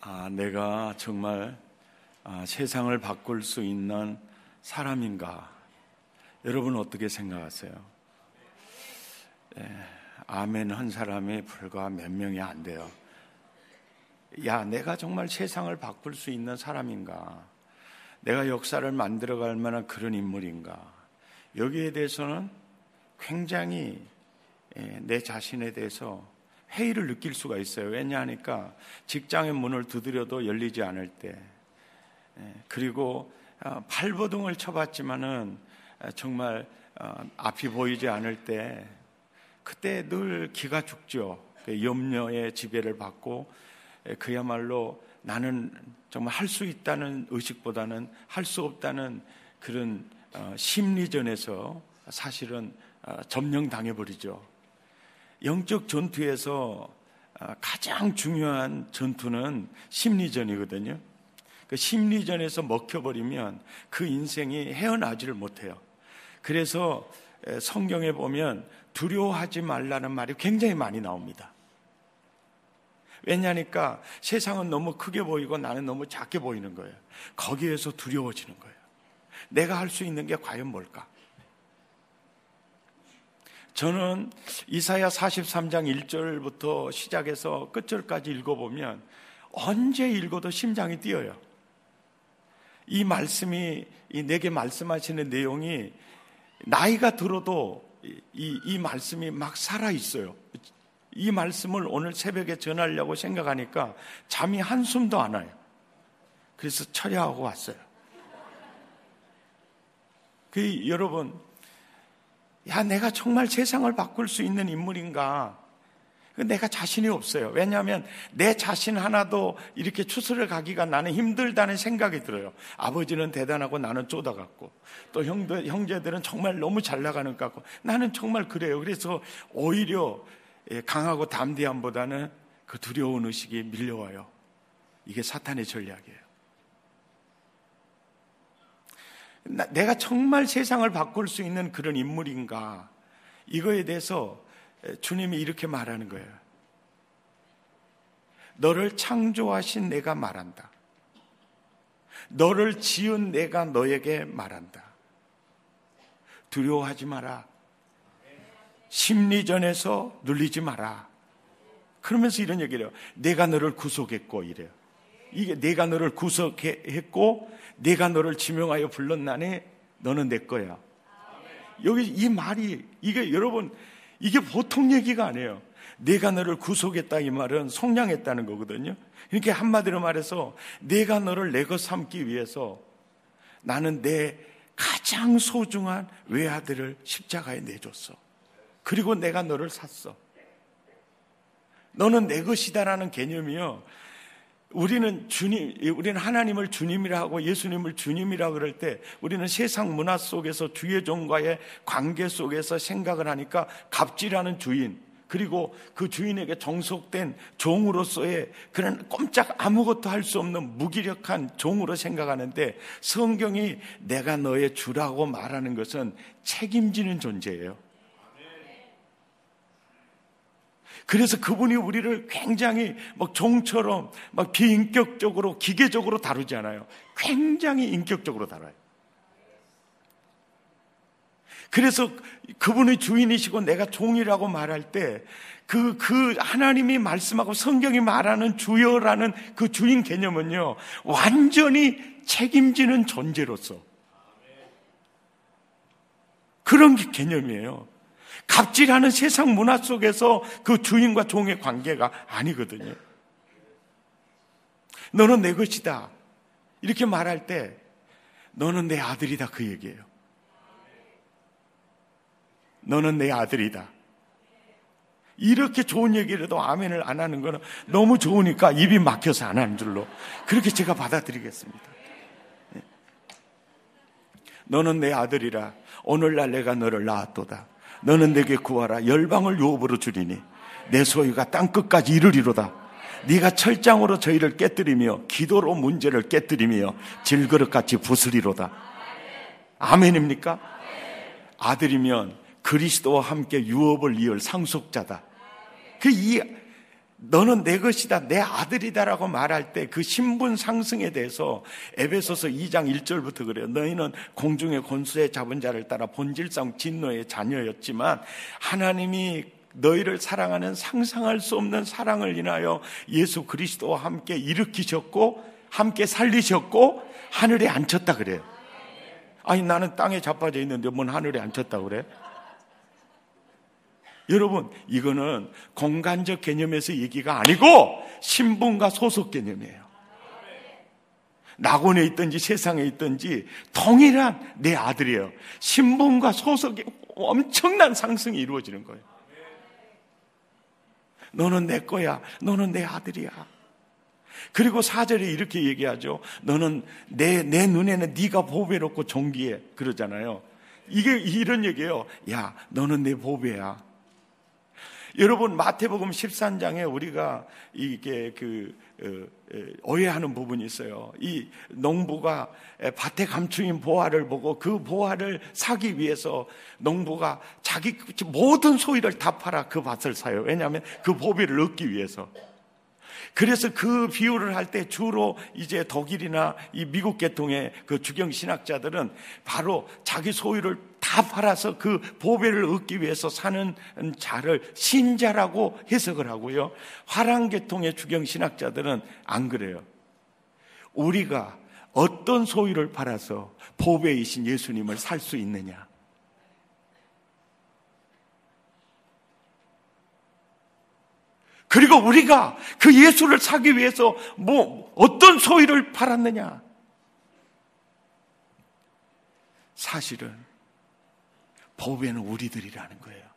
아, 내가 정말 아, 세상을 바꿀 수 있는 사람인가? 여러분 어떻게 생각하세요? 예, 아멘 한 사람이 불과 몇 명이 안 돼요. 야, 내가 정말 세상을 바꿀 수 있는 사람인가? 내가 역사를 만들어갈 만한 그런 인물인가? 여기에 대해서는 굉장히 예, 내 자신에 대해서 회의를 느낄 수가 있어요. 왜냐 하니까 직장의 문을 두드려도 열리지 않을 때, 예, 그리고 아, 발버둥을 쳐봤지만은 정말 어, 앞이 보이지 않을 때, 그때 늘 기가 죽죠. 그 염려의 지배를 받고 예, 그야말로 나는 정말 할 수 있다는 의식보다는 할 수 없다는 그런 어, 심리전에서 사실은 어, 점령당해 버리죠. 영적 전투에서 아, 가장 중요한 전투는 심리전이거든요. 그 심리전에서 먹혀버리면 그 인생이 헤어나지를 못해요. 그래서 성경에 보면 두려워하지 말라는 말이 굉장히 많이 나옵니다. 왜냐하니까 세상은 너무 크게 보이고 나는 너무 작게 보이는 거예요. 거기에서 두려워지는 거예요. 내가 할 수 있는 게 과연 뭘까? 저는 이사야 43장 1절부터 시작해서 끝절까지 읽어보면 언제 읽어도 심장이 뛰어요. 이 말씀이, 이 내게 말씀하시는 내용이 나이가 들어도 이, 이 말씀이 막 살아있어요. 이 말씀을 오늘 새벽에 전하려고 생각하니까 잠이 한숨도 안 와요. 그래서 철야하고 왔어요. 그 여러분, 야, 내가 정말 세상을 바꿀 수 있는 인물인가? 그 내가 자신이 없어요. 왜냐하면 내 자신 하나도 이렇게 추스를 가기가 나는 힘들다는 생각이 들어요. 아버지는 대단하고 나는 쪼다같고 또 형들, 형제들은 정말 너무 잘 나가는 것 같고 나는 정말 그래요. 그래서 오히려 예, 강하고 담대함보다는 그 두려운 의식이 밀려와요. 이게 사탄의 전략이에요. 내가 정말 세상을 바꿀 수 있는 그런 인물인가? 이거에 대해서 주님이 이렇게 말하는 거예요. 너를 창조하신 내가 말한다. 너를 지은 내가 너에게 말한다. 두려워하지 마라. 심리전에서 눌리지 마라. 그러면서 이런 얘기를 해요. 내가 너를 구속했고 이래요. 이게 내가 너를 구속했고 내가 너를 지명하여 불렀나니 너는 내 거야. 여기 이 말이 이게 여러분 이게 보통 얘기가 아니에요. 내가 너를 구속했다 이 말은 속량했다는 거거든요. 이렇게 한마디로 말해서 내가 너를 내 것 삼기 위해서 나는 내 가장 소중한 외아들을 십자가에 내줬어. 그리고 내가 너를 샀어. 너는 내 것이다라는 개념이요. 우리는 주님, 우리는 하나님을 주님이라 하고 예수님을 주님이라 그럴 때 우리는 세상 문화 속에서 주의 종과의 관계 속에서 생각을 하니까 갑질하는 주인, 그리고 그 주인에게 정속된 종으로서의 그런 꼼짝 아무것도 할 수 없는 무기력한 종으로 생각하는데 성경이 내가 너의 주라고 말하는 것은 책임지는 존재예요. 그래서 그분이 우리를 굉장히 막 종처럼 막 비인격적으로 기계적으로 다루지 않아요. 굉장히 인격적으로 다뤄요. 그래서 그분의 주인이시고 내가 종이라고 말할 때 그, 그 하나님이 말씀하고 성경이 말하는 주여라는 그 주인 개념은요, 완전히 책임지는 존재로서 그런 개념이에요. 갑질하는 세상 문화 속에서 그 주인과 종의 관계가 아니거든요. 너는 내 것이다. 이렇게 말할 때 너는 내 아들이다 그 얘기예요. 너는 내 아들이다. 이렇게 좋은 얘기를 해도 아멘을 안 하는 거는 너무 좋으니까 입이 막혀서 안 하는 줄로 그렇게 제가 받아들이겠습니다. 네. 너는 내 아들이라 오늘날 내가 너를 낳았도다. 너는 내게 구하라 열방을 유업으로 주리니 내 소유가 땅 끝까지 이르리로다. 네가 철장으로 저희를 깨뜨리며 기도로 문제를 깨뜨리며 질그릇같이 부스리로다. 아멘입니까? 아들이면 그리스도와 함께 유업을 이을 상속자다. 그 이 너는 내 것이다, 내 아들이다라고 말할 때 그 신분 상승에 대해서 에베소서 2장 1절부터 그래요. 너희는 공중의 권수에 잡은 자를 따라 본질상 진노의 자녀였지만 하나님이 너희를 사랑하는 상상할 수 없는 사랑을 인하여 예수 그리스도와 함께 일으키셨고 함께 살리셨고 하늘에 앉혔다 그래요. 아니 나는 땅에 자빠져 있는데 뭔 하늘에 앉혔다 그래? 여러분, 이거는 공간적 개념에서 얘기가 아니고 신분과 소속 개념이에요. 낙원에 있든지 세상에 있든지 동일한 내 아들이에요. 신분과 소속이 엄청난 상승이 이루어지는 거예요. 너는 내 거야. 너는 내 아들이야. 그리고 사절에 이렇게 얘기하죠. 너는 내, 내 눈에는 네가 보배롭고 존귀해. 그러잖아요. 이게 이런 얘기예요. 야, 너는 내 보배야. 여러분 마태복음 13장에 우리가 이게 그 어, 오해하는 부분이 있어요. 이 농부가 밭에 감추인 보화를 보고 그 보화를 사기 위해서 농부가 자기 모든 소유를 다 팔아 그 밭을 사요. 왜냐하면 그 보배를 얻기 위해서. 그래서 그 비유를 할 때 주로 이제 독일이나 이 미국 계통의 그 주경 신학자들은 바로 자기 소유를 다 팔아서 그 보배를 얻기 위해서 사는 자를 신자라고 해석을 하고요. 화랑 계통의 주경 신학자들은 안 그래요. 우리가 어떤 소유를 팔아서 보배이신 예수님을 살 수 있느냐? 그리고 우리가 그 예수를 사기 위해서 뭐 어떤 소유를 팔았느냐? 사실은 보배는 우리들이라는 거예요.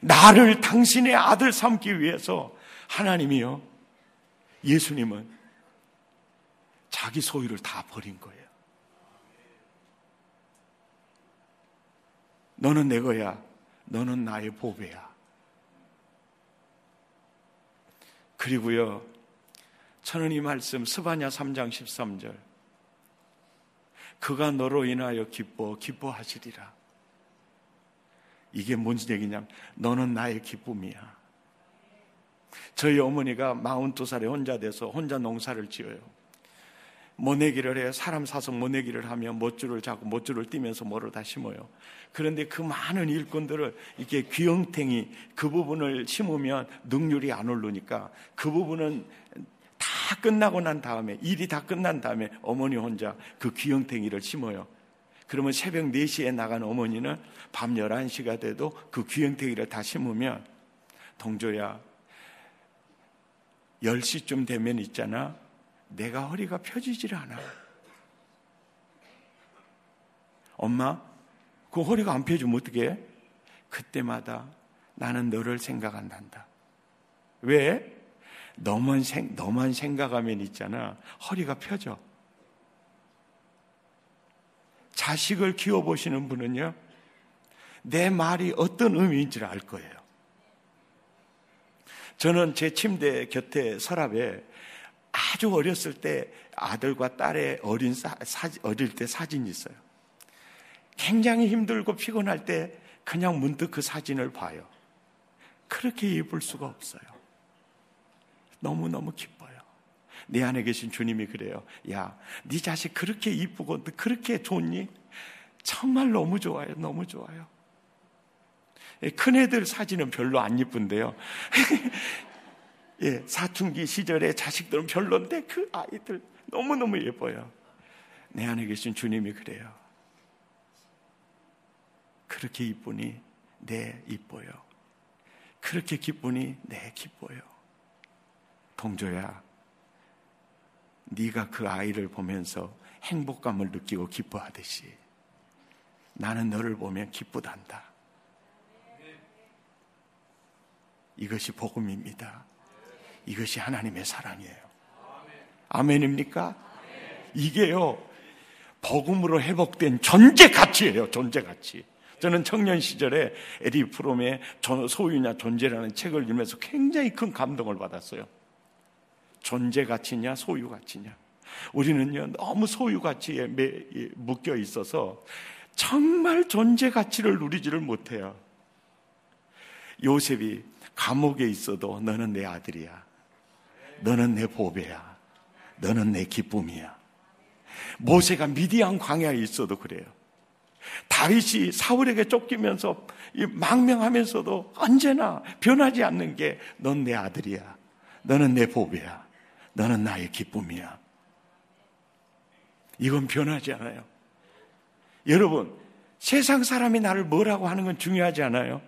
나를 당신의 아들 삼기 위해서 하나님이요. 예수님은 자기 소유를 다 버린 거예요. 너는 내 거야. 너는 나의 보배야. 그리고요, 저는 이 말씀, 스바냐 3장 13절. 그가 너로 인하여 기뻐, 기뻐하시리라. 이게 뭔 얘기냐면, 너는 나의 기쁨이야. 저희 어머니가 42살에 혼자 돼서 혼자 농사를 지어요. 모내기를 해요. 사람 사서 모내기를 하면 못줄을 잡고 못줄을 띄면서 뭐를 다 심어요. 그런데 그 많은 일꾼들을 이렇게 귀영탱이 그 부분을 심으면 능률이 안 오르니까 그 부분은 다 끝나고 난 다음에 일이 다 끝난 다음에 어머니 혼자 그 귀영탱이를 심어요. 그러면 새벽 4시에 나간 어머니는 밤 11시가 돼도 그 귀영탱이를 다 심으면 동조야 10시쯤 되면 있잖아. 내가 허리가 펴지질 않아. 엄마, 그 허리가 안 펴지면 어떻게 그때마다 나는 너를 생각한단다. 왜? 너만, 생, 너만 생각하면 있잖아. 허리가 펴져. 자식을 키워보시는 분은요, 내 말이 어떤 의미인지를 알 거예요. 저는 제 침대 곁에 서랍에 아주 어렸을 때 아들과 딸의 어린 사, 사, 어릴 때 사진이 있어요. 굉장히 힘들고 피곤할 때 그냥 문득 그 사진을 봐요. 그렇게 예쁠 수가 없어요. 너무너무 기뻐요. 내 안에 계신 주님이 그래요. 야, 네 자식 그렇게 이쁘고 그렇게 좋니? 정말 너무 좋아요. 너무 좋아요. 예, 큰애들 사진은 별로 안 이쁜데요. 예, 사춘기 시절에 자식들은 별론데 그 아이들 너무너무 예뻐요. 내 안에 계신 주님이 그래요. 그렇게 이쁘니 내 이뻐요. 그렇게 기쁘니 내 기뻐요. 동조야, 네가 그 아이를 보면서 행복감을 느끼고 기뻐하듯이 나는 너를 보면 기쁘단다. 이것이 복음입니다. 이것이 하나님의 사랑이에요. 아멘입니까? 이게요, 복음으로 회복된 존재 가치예요, 존재 가치. 저는 청년 시절에 에디 프롬의 소유냐 존재라는 책을 읽으면서 굉장히 큰 감동을 받았어요. 존재 가치냐, 소유 가치냐. 우리는요, 너무 소유 가치에 묶여 있어서 정말 존재 가치를 누리지를 못해요. 요셉이 감옥에 있어도 너는 내 아들이야. 너는 내 보배야. 너는 내 기쁨이야. 모세가 미디안 광야에 있어도 그래요. 다윗이 사울에게 쫓기면서 망명하면서도 언제나 변하지 않는 게 넌 내 아들이야. 너는 내 보배야. 너는 나의 기쁨이야. 이건 변하지 않아요. 여러분, 세상 사람이 나를 뭐라고 하는 건 중요하지 않아요.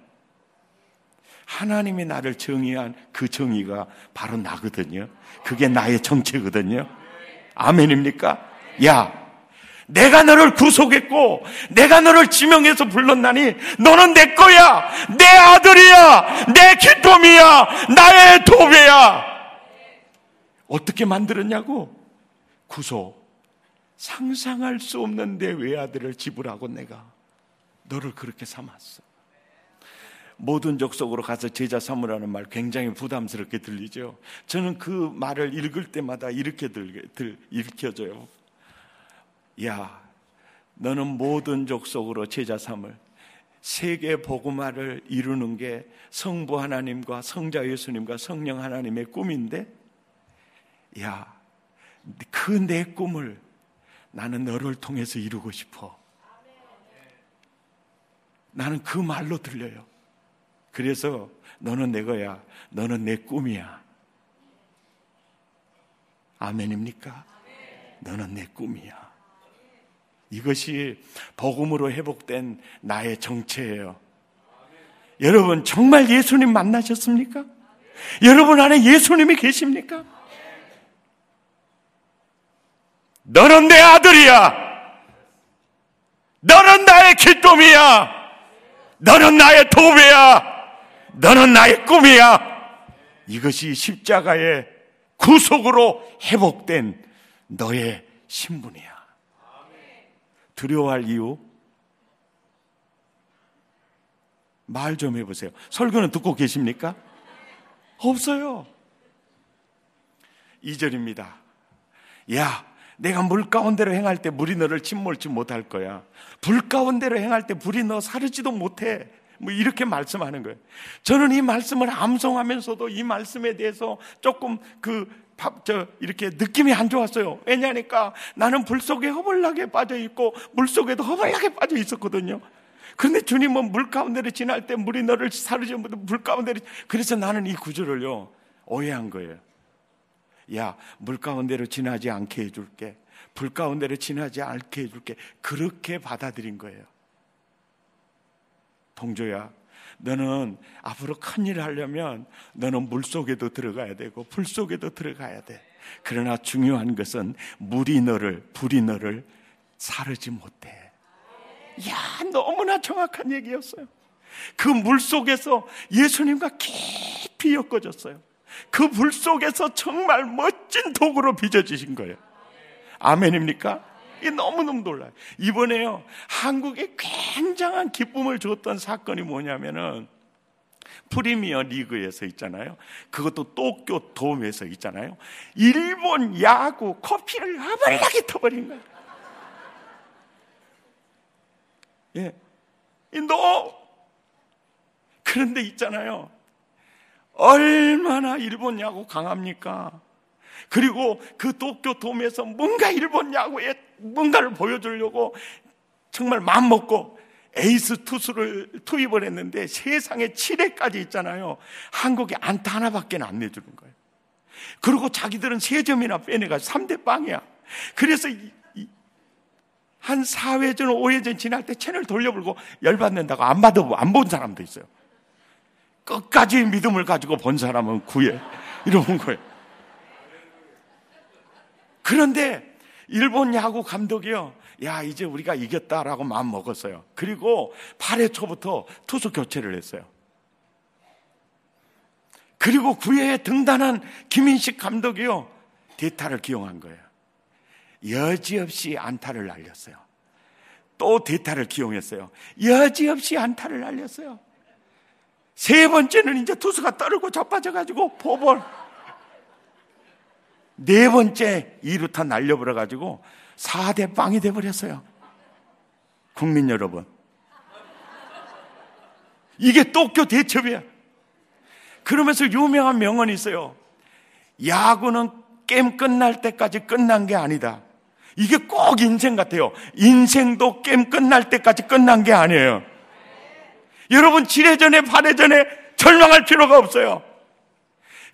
하나님이 나를 정의한 그 정의가 바로 나거든요. 그게 나의 정체거든요. 아멘입니까? 야, 내가 너를 구속했고, 내가 너를 지명해서 불렀나니, 너는 내 거야! 내 아들이야! 내 기쁨이야! 나의 도배야! 어떻게 만들었냐고? 구속. 상상할 수 없는 내 외아들을 지불하고 내가 너를 그렇게 삼았어. 모든 족속으로 가서 제자 삼으라는 말 굉장히 부담스럽게 들리죠. 저는 그 말을 읽을 때마다 이렇게 들, 들, 읽혀져요. 야, 너는 모든 족속으로 제자 삼을 세계 복음화를 이루는 게 성부 하나님과 성자 예수님과 성령 하나님의 꿈인데, 야, 그 내 꿈을 나는 너를 통해서 이루고 싶어. 나는 그 말로 들려요. 그래서 너는 내 거야. 너는 내 꿈이야. 아멘입니까? 너는 내 꿈이야. 이것이 복음으로 회복된 나의 정체예요. 여러분 정말 예수님 만나셨습니까? 여러분 안에 예수님이 계십니까? 너는 내 아들이야. 너는 나의 기쁨이야. 너는 나의 도배야. 너는 나의 꿈이야. 이것이 십자가의 구속으로 회복된 너의 신분이야. 두려워할 이유? 말 좀 해보세요. 설교는 듣고 계십니까? 없어요. 2절입니다. 야, 내가 물 가운데로 행할 때 물이 너를 침몰지 못할 거야. 불 가운데로 행할 때 불이 너 사르지도 못해. 뭐 이렇게 말씀하는 거예요. 저는 이 말씀을 암송하면서도 이 말씀에 대해서 조금 그 밥, 저, 이렇게 느낌이 안 좋았어요. 왜냐니까 나는 불 속에 허벌나게 빠져 있고 물 속에도 허벌나게 빠져 있었거든요. 그런데 주님은 물 가운데를 지날 때 물이 너를 사르지 못해 물 가운데를 그래서 나는 이 구절을요 오해한 거예요. 야, 물 가운데로 지나지 않게 해줄게. 불 가운데로 지나지 않게 해줄게. 그렇게 받아들인 거예요. 동조야, 너는 앞으로 큰 일을 하려면 너는 물 속에도 들어가야 되고 불 속에도 들어가야 돼. 그러나 중요한 것은 물이 너를, 불이 너를 사르지 못해. 야, 너무나 정확한 얘기였어요. 그 물 속에서 예수님과 깊이 엮어졌어요. 그 불 속에서 정말 멋진 도구로 빚어지신 거예요. 아멘입니까? 이 너무너무 놀라요. 이번에요, 한국에 굉장한 기쁨을 줬던 사건이 뭐냐면은, 프리미어 리그에서 있잖아요. 그것도 도쿄 돔에서 있잖아요. 일본 야구 커피를 아발나게 터버린 거예요. 예. 너, 그런데 있잖아요. 얼마나 일본 야구 강합니까? 그리고 그 도쿄 돔에서 뭔가 일본 야구에 뭔가를 보여주려고 정말 마음 먹고 에이스 투수를 투입을 했는데 세상에 7회까지 있잖아요. 한국에 안타 하나밖에 안 내주는 거예요. 그리고 자기들은 3점이나 빼내가 3대 빵이야. 그래서 한 4회 전, 5회 전 지날 때 채널 돌려불고 열받는다고 안 받아, 안 본 사람도 있어요. 끝까지 믿음을 가지고 본 사람은 구해. 이러는 거예요. 그런데 일본 야구 감독이요. 야, 이제 우리가 이겼다라고 마음 먹었어요. 그리고 8회 초부터 투수 교체를 했어요. 그리고 9회에 등단한 김인식 감독이요. 대타를 기용한 거예요. 여지없이 안타를 날렸어요. 또 대타를 기용했어요. 여지없이 안타를 날렸어요. 세 번째는 이제 투수가 떨고 자빠져가지고 포볼. 네 번째 2루타 날려버려 가지고 4대 빵이 돼 버렸어요. 국민 여러분. 이게 도쿄 대첩이야. 그러면서 유명한 명언이 있어요. 야구는 게임 끝날 때까지 끝난 게 아니다. 이게 꼭 인생 같아요. 인생도 게임 끝날 때까지 끝난 게 아니에요. 여러분, 지뢰전에, 발해전에 절망할 필요가 없어요.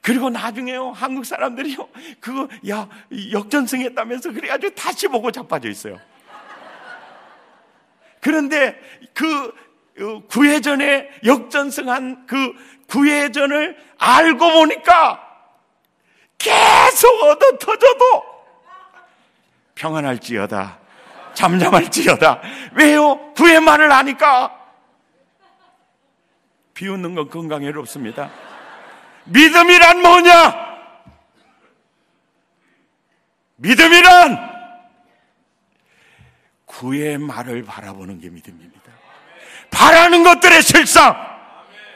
그리고 나중에요, 한국 사람들이요, 그거, 야, 역전승했다면서 그래가지고 다시 보고 자빠져 있어요. 그런데 그 어, 구회전에 역전승한 그 구회전을 알고 보니까 계속 얻어 터져도 평안할지어다. 잠잠할지어다. 왜요? 구의 말을 아니까. 비웃는 건 건강에 이롭습니다. 믿음이란 뭐냐? 믿음이란 구의 말을 바라보는 게 믿음입니다. 바라는 것들의 실상.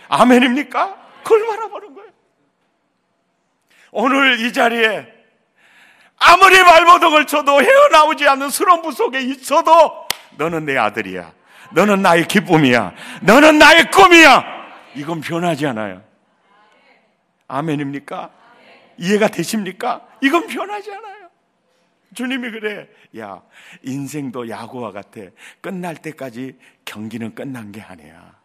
아멘입니까? 그걸 바라보는 거예요. 오늘 이 자리에 아무리 발버둥을 쳐도 헤어나오지 않는 수렁부 속에 있어도 너는 내 아들이야. 너는 나의 기쁨이야. 너는 나의 꿈이야. 이건 변하지 않아요. 아멘입니까? 이해가 되십니까? 이건 변하지 않아요. 주님이 그래. 야, 인생도 야구와 같아. 끝날 때까지 경기는 끝난 게 아니야.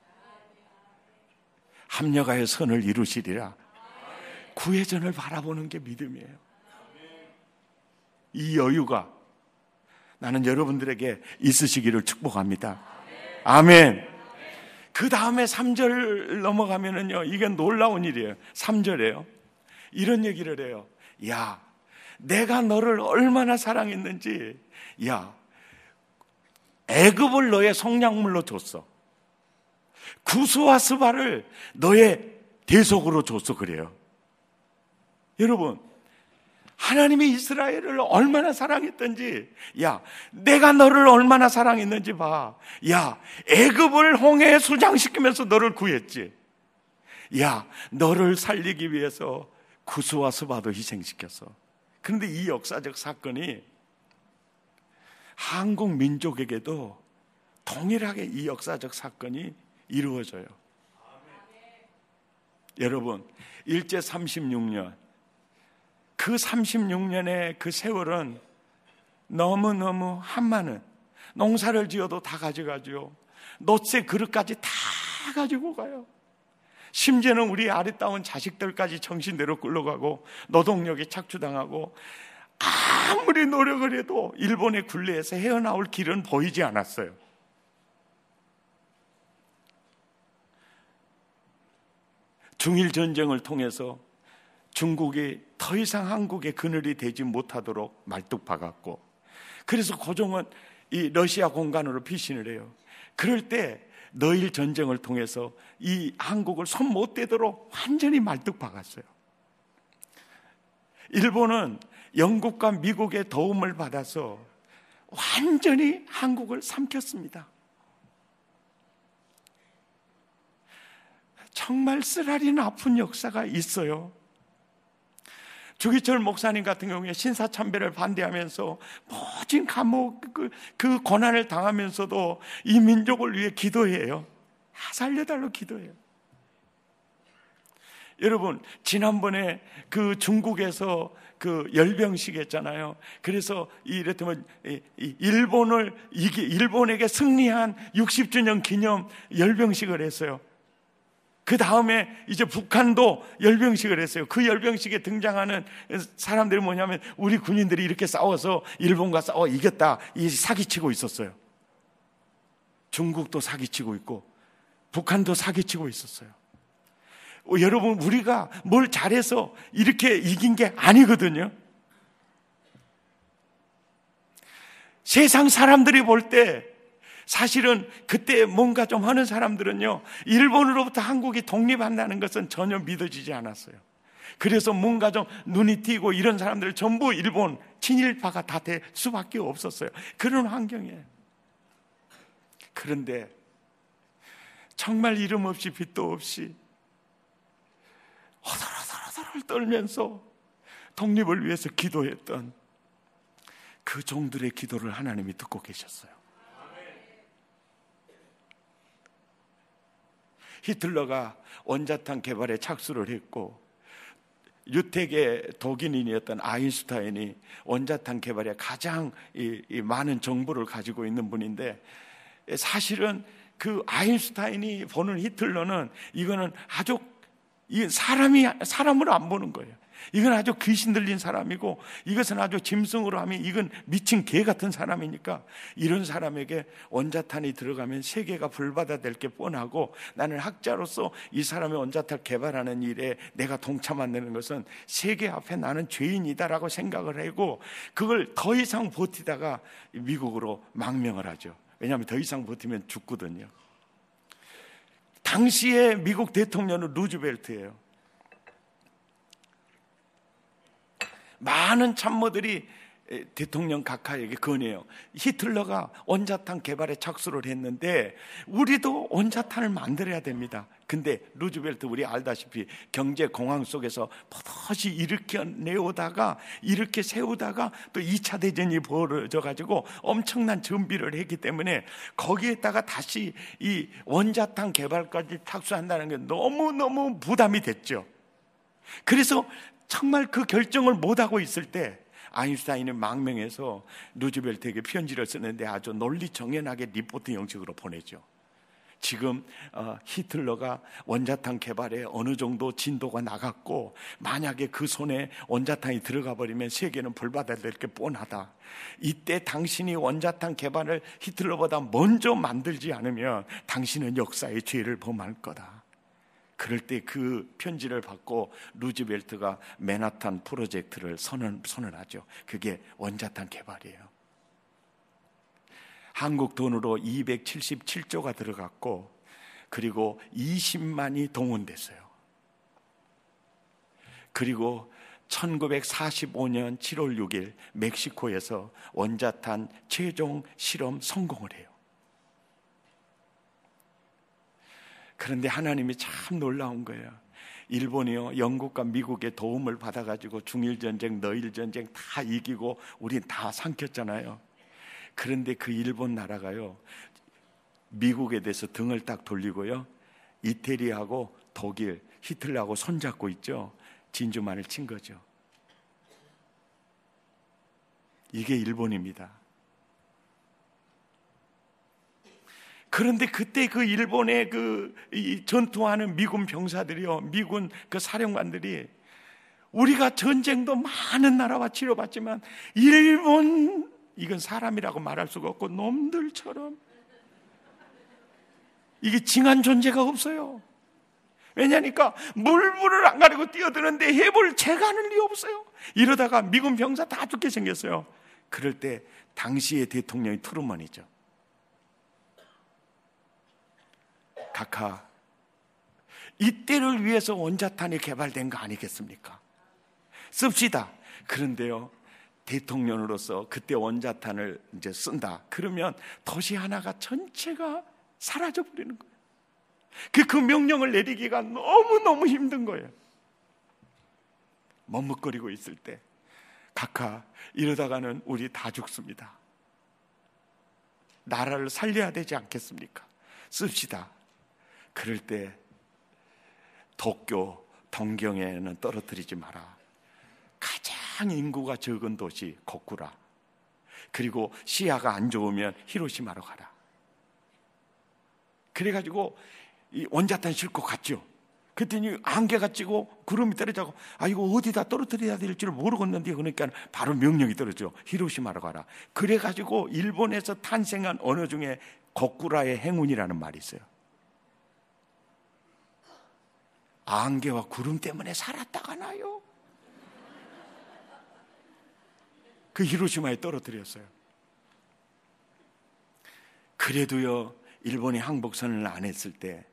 합력하여 선을 이루시리라. 구회전을 바라보는 게 믿음이에요. 이 여유가 나는 여러분들에게 있으시기를 축복합니다. 아멘. 그 다음에 3절 넘어가면은요, 이게 놀라운 일이에요. 3절에요. 이런 얘기를 해요. 야, 내가 너를 얼마나 사랑했는지, 야, 애급을 너의 성냥물로 줬어. 구수와 스바를 너의 대속으로 줬어, 그래요. 여러분, 하나님이 이스라엘을 얼마나 사랑했던지, 야, 내가 너를 얼마나 사랑했는지 봐. 야, 애급을 홍해에 수장시키면서 너를 구했지. 야, 너를 살리기 위해서 구수와 스바도 희생시켰어. 그런데 이 역사적 사건이 한국 민족에게도 동일하게 이 역사적 사건이 이루어져요. 여러분, 일제 36년 그 36년의 그 세월은 너무너무 한많은 농사를 지어도 다 가져가죠. 노쇠 그릇까지 다 가지고 가요. 심지어는 우리 아리따운 자식들까지 정신대로 끌러가고 노동력에 착취당하고 아무리 노력을 해도 일본의 굴레에서 헤어나올 길은 보이지 않았어요. 중일 전쟁을 통해서 중국이 더 이상 한국의 그늘이 되지 못하도록 말뚝 박았고 그래서 고종은 이 러시아 공간으로 피신을 해요. 그럴 때 너일 전쟁을 통해서 이 한국을 손 못 대도록 완전히 말뚝 박았어요. 일본은 영국과 미국의 도움을 받아서 완전히 한국을 삼켰습니다. 정말 쓰라린 아픈 역사가 있어요. 주기철 목사님 같은 경우에 신사참배를 반대하면서 모진 감옥 그, 그 고난을 당하면서도 이 민족을 위해 기도해요. 살려달라고 기도해요. 여러분, 지난번에 그 중국에서 그 열병식 했잖아요. 그래서 이를테면 일본을 이게 일본에게 승리한 60주년 기념 열병식을 했어요. 그 다음에 이제 북한도 열병식을 했어요. 그 열병식에 등장하는 사람들이 뭐냐면 우리 군인들이 이렇게 싸워서 일본과 싸워 이겼다. 이 사기치고 있었어요. 중국도 사기치고 있고 북한도 사기치고 있었어요. 어, 여러분, 우리가 뭘 잘해서 이렇게 이긴 게 아니거든요. 세상 사람들이 볼 때 사실은 그때 뭔가 좀 하는 사람들은요, 일본으로부터 한국이 독립한다는 것은 전혀 믿어지지 않았어요. 그래서 뭔가 좀 눈이 띄고 이런 사람들 전부 일본 친일파가 다 될 수밖에 없었어요. 그런 환경이에요. 그런데 정말 이름 없이 빛도 없이 허덜허덜허덜 떨면서 독립을 위해서 기도했던 그 종들의 기도를 하나님이 듣고 계셨어요. 히틀러가 원자탄 개발에 착수를 했고 유택의 독일인이었던 아인슈타인이 원자탄 개발에 가장 이, 이 많은 정보를 가지고 있는 분인데 사실은 그 아인슈타인이 보는 히틀러는 이거는 아주 이 사람이 사람으로 안 보는 거예요. 이건 아주 귀신 들린 사람이고 이것은 아주 짐승으로 하면 이건 미친 개 같은 사람이니까 이런 사람에게 원자탄이 들어가면 세계가 불받아될 게 뻔하고 나는 학자로서 이 사람의 원자탄 개발하는 일에 내가 동참한다는 것은 세계 앞에 나는 죄인이다라고 생각을 하고 그걸 더 이상 버티다가 미국으로 망명을 하죠. 왜냐하면 더 이상 버티면 죽거든요. 당시에 미국 대통령은 루즈벨트예요. 많은 참모들이 대통령 각하에게 건해요. 히틀러가 원자탄 개발에 착수를 했는데 우리도 원자탄을 만들어야 됩니다. 근데 루즈벨트 우리 알다시피 경제 공황 속에서 버젓이 일으켜 내오다가 이렇게 세우다가 또 2차 대전이 벌어져 가지고 엄청난 준비를 했기 때문에 거기에다가 다시 이 원자탄 개발까지 착수한다는 게 너무너무 부담이 됐죠. 그래서 정말 그 결정을 못하고 있을 때 아인슈타인은 망명해서 루즈벨트에게 편지를 쓰는데 아주 논리 정연하게 리포트 형식으로 보내죠. 지금 어, 히틀러가 원자탄 개발에 어느 정도 진도가 나갔고 만약에 그 손에 원자탄이 들어가 버리면 세계는 불바다될 게 뻔하다. 이때 당신이 원자탄 개발을 히틀러보다 먼저 만들지 않으면 당신은 역사의 죄를 범할 거다. 그럴 때 그 편지를 받고 루즈벨트가 맨하탄 프로젝트를 선언, 선언하죠. 그게 원자탄 개발이에요. 한국 돈으로 277조가 들어갔고 그리고 20만이 동원됐어요. 그리고 1945년 7월 6일 멕시코에서 원자탄 최종 실험 성공을 해요. 그런데 하나님이 참 놀라운 거예요. 일본이요, 영국과 미국의 도움을 받아가지고 중일전쟁, 너일전쟁 다 이기고 우린 다 삼켰잖아요. 그런데 그 일본 나라가요, 미국에 대해서 등을 딱 돌리고요, 이태리하고 독일, 히틀러하고 손잡고 있죠. 진주만을 친 거죠. 이게 일본입니다. 그런데 그때 그 일본의 그 전투하는 미군 병사들이요, 미군 그 사령관들이 우리가 전쟁도 많은 나라와 치료받지만 일본 이건 사람이라고 말할 수가 없고 놈들처럼 이게 징한 존재가 없어요. 왜냐니까 물불을 안 가리고 뛰어드는데 해볼 재간이 없어요. 이러다가 미군 병사 다 죽게 생겼어요. 그럴 때 당시의 대통령이 트루먼이죠. 각하 이때를 위해서 원자탄이 개발된 거 아니겠습니까? 씁시다. 그런데요, 대통령으로서 그때 원자탄을 이제 쓴다. 그러면 도시 하나가 전체가 사라져 버리는 거예요. 그, 그 명령을 내리기가 너무너무 힘든 거예요. 머뭇거리고 있을 때, 각하, 이러다가는 우리 다 죽습니다. 나라를 살려야 되지 않겠습니까? 씁시다. 그럴 때 도쿄, 동경에는 떨어뜨리지 마라. 가장 인구가 적은 도시 거꾸라. 그리고 시야가 안 좋으면 히로시마로 가라. 그래가지고 이 원자탄 싣고 갔죠. 그랬더니 안개가 찌고 구름이 떨어지고 아 이거 어디다 떨어뜨려야 될지를 모르겠는데 그러니까 바로 명령이 떨어져 히로시마로 가라. 그래가지고 일본에서 탄생한 언어 중에 거꾸라의 행운이라는 말이 있어요. 안개와 구름 때문에 살았다가 나요. 그 히로시마에 떨어뜨렸어요. 그래도요, 일본이 항복선을 안 했을 때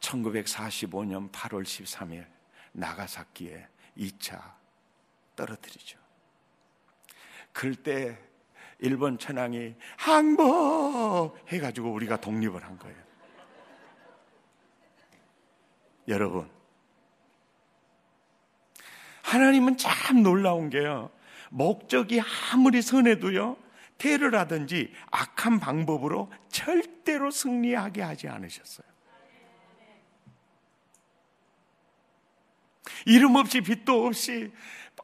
1945년 8월 13일 나가사키에 2차 떨어뜨리죠. 그럴 때 일본 천황이 항복 해가지고 우리가 독립을 한 거예요. 여러분, 하나님은 참 놀라운 게요. 목적이 아무리 선해도요. 테러라든지 악한 방법으로 절대로 승리하게 하지 않으셨어요. 이름 없이 빛도 없이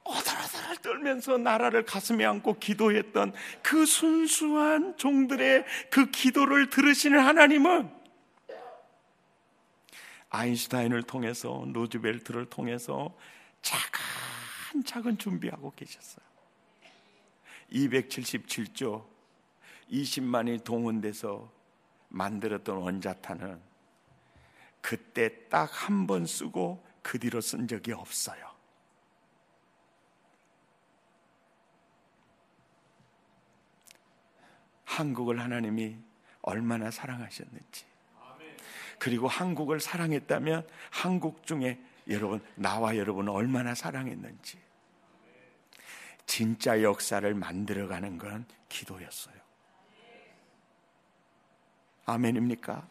오들오들 떨면서 나라를 가슴에 안고 기도했던 그 순수한 종들의 그 기도를 들으시는 하나님은 아인슈타인을 통해서 로즈벨트를 통해서 작은 준비하고 계셨어요. 277조 20만이 동원돼서 만들었던 원자탄은 그때 딱 한 번 쓰고 그 뒤로 쓴 적이 없어요. 한국을 하나님이 얼마나 사랑하셨는지. 그리고 한국을 사랑했다면 한국 중에 여러분, 나와 여러분 얼마나 사랑했는지. 진짜 역사를 만들어가는 건 기도였어요. 아멘입니까?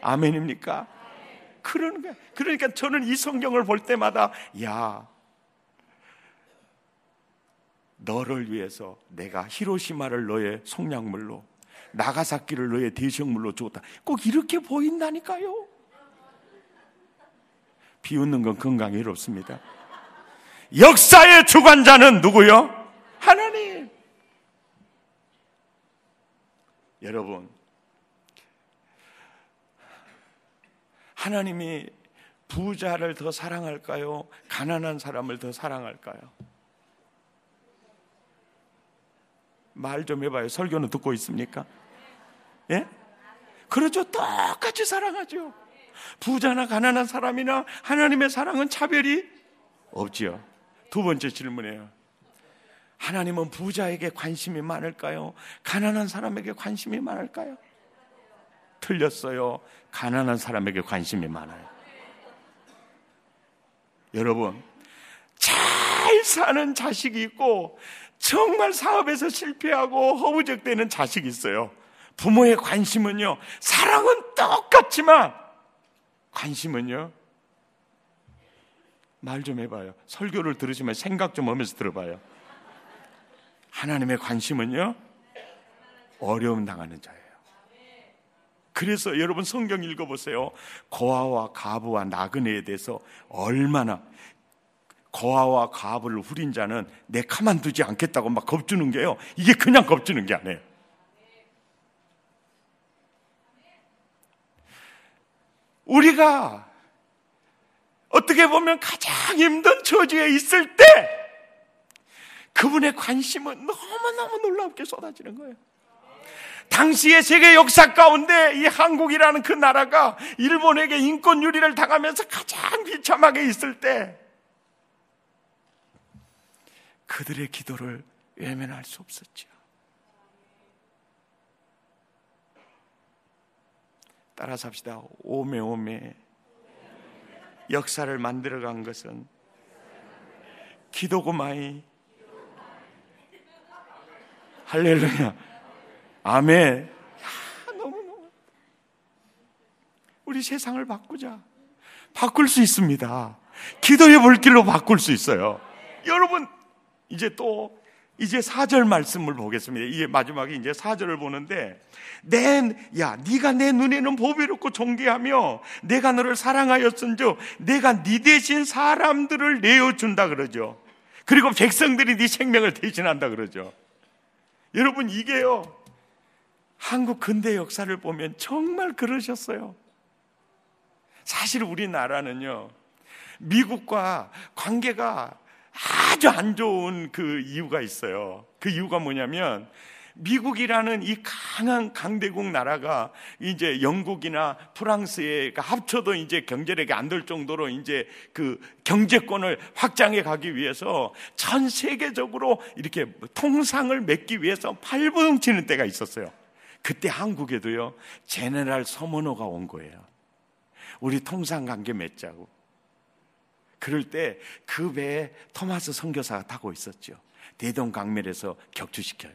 아멘입니까? 거야. 그러니까 저는 이 성경을 볼 때마다, 야, 너를 위해서 내가 히로시마를 너의 속량물로, 나가사키를 너의 대성물로 주었다. 꼭 이렇게 보인다니까요. 비웃는 건 건강에 이롭습니다. 역사의 주관자는 누구요? 하나님. 여러분, 하나님이 부자를 더 사랑할까요? 가난한 사람을 더 사랑할까요? 말 좀 해봐요. 설교는 듣고 있습니까? 예? 그렇죠. 똑같이 사랑하죠. 부자나 가난한 사람이나 하나님의 사랑은 차별이 없지요. 두 번째 질문이에요. 하나님은 부자에게 관심이 많을까요? 가난한 사람에게 관심이 많을까요? 틀렸어요. 가난한 사람에게 관심이 많아요. 여러분, 잘 사는 자식이 있고, 정말 사업에서 실패하고 허우적대는 자식이 있어요. 부모의 관심은요, 사랑은 똑같지만, 관심은요, 말 좀 해봐요. 설교를 들으시면 생각 좀 하면서 들어봐요. 하나님의 관심은요, 어려움 당하는 자예요. 그래서 여러분 성경 읽어보세요. 고아와 가부와 나그네에 대해서 얼마나 고아와 가부를 후린 자는 내 가만두지 않겠다고 막 겁주는 게요. 이게 그냥 겁주는 게 아니에요. 우리가 어떻게 보면 가장 힘든 처지에 있을 때 그분의 관심은 너무너무 놀랍게 쏟아지는 거예요. 당시의 세계 역사 가운데 이 한국이라는 그 나라가 일본에게 인권 유린을 당하면서 가장 비참하게 있을 때 그들의 기도를 외면할 수 없었죠. 따라서 합시다. 오메 오메. 역사를 만들어 간 것은 기도구마이. 할렐루야. 아멘. 야, 너무너무. 우리 세상을 바꾸자. 바꿀 수 있습니다. 기도의 불길로 바꿀 수 있어요. 여러분, 이제 또 이제 사절 말씀을 보겠습니다. 이게 마지막에 이제 사절을 보는데 내 야, 네가 내 눈에는 보배롭고 존귀하며 내가 너를 사랑하였은즉 내가 네 대신 사람들을 내어 준다 그러죠. 그리고 백성들이 네 생명을 대신한다 그러죠. 여러분 이게요. 한국 근대 역사를 보면 정말 그러셨어요. 사실 우리나라는요. 미국과 관계가 아주 안 좋은 그 이유가 있어요. 그 이유가 뭐냐면 미국이라는 이 강한 강대국 나라가 이제 영국이나 프랑스에 합쳐도 이제 경제력이 안 될 정도로 이제 그 경제권을 확장해 가기 위해서 전 세계적으로 이렇게 통상을 맺기 위해서 팔부둥치는 때가 있었어요. 그때 한국에도요, 제네랄 서머너가 온 거예요. 우리 통상 관계 맺자고. 그럴 때 그 배에 토마스 선교사가 타고 있었죠. 대동 강멸에서 격추시켜요.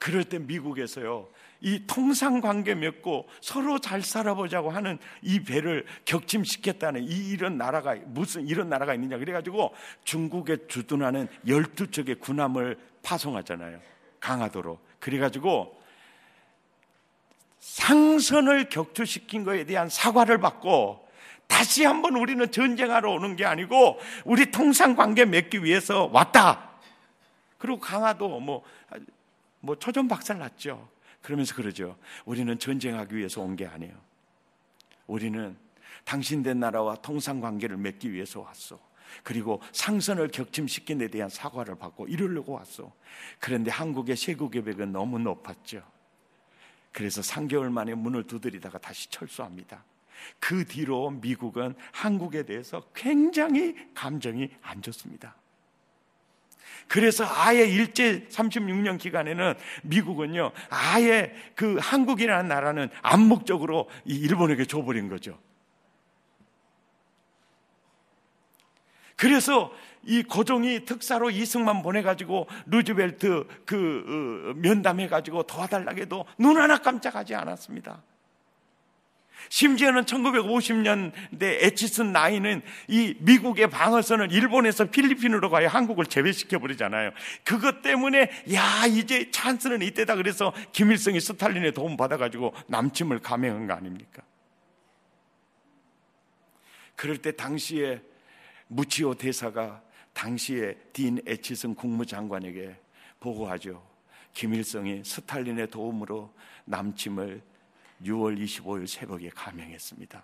그럴 때 미국에서요, 이 통상 관계 맺고 서로 잘 살아보자고 하는 이 배를 격침시켰다는 이 이런 나라가 무슨 이런 나라가 있느냐 그래 가지고 중국에 주둔하는 12척의 군함을 파송하잖아요. 강화도로. 그래 가지고 상선을 격추시킨 것에 대한 사과를 받고 다시 한번 우리는 전쟁하러 오는 게 아니고 우리 통상 관계 맺기 위해서 왔다. 그리고 강화도 뭐, 뭐 초전 박살 났죠. 그러면서 그러죠. 우리는 전쟁하기 위해서 온 게 아니에요. 우리는 당신된 나라와 통상 관계를 맺기 위해서 왔어. 그리고 상선을 격침시킨 데 대한 사과를 받고 이러려고 왔어. 그런데 한국의 세구 계획은 너무 높았죠. 그래서 3개월 만에 문을 두드리다가 다시 철수합니다. 그 뒤로 미국은 한국에 대해서 굉장히 감정이 안 좋습니다. 그래서 아예 일제 36년 기간에는 미국은요, 아예 그 한국이라는 나라는 암묵적으로 이 일본에게 줘버린 거죠. 그래서 이 고종이 특사로 이승만 보내가지고 루즈벨트 그 어, 면담해가지고 도와달라고 해도 눈 하나 깜짝하지 않았습니다. 심지어는 1950년대 에치슨 나이는 이 미국의 방어선을 일본에서 필리핀으로 가야 한국을 제외시켜 버리잖아요. 그것 때문에 야 이제 찬스는 이때다 그래서 김일성이 스탈린의 도움 받아가지고 남침을 감행한 거 아닙니까? 그럴 때 당시에 무치오 대사가 당시에 딘 에치슨 국무장관에게 보고하죠. 김일성이 스탈린의 도움으로 남침을 6월 25일 새벽에 감행했습니다.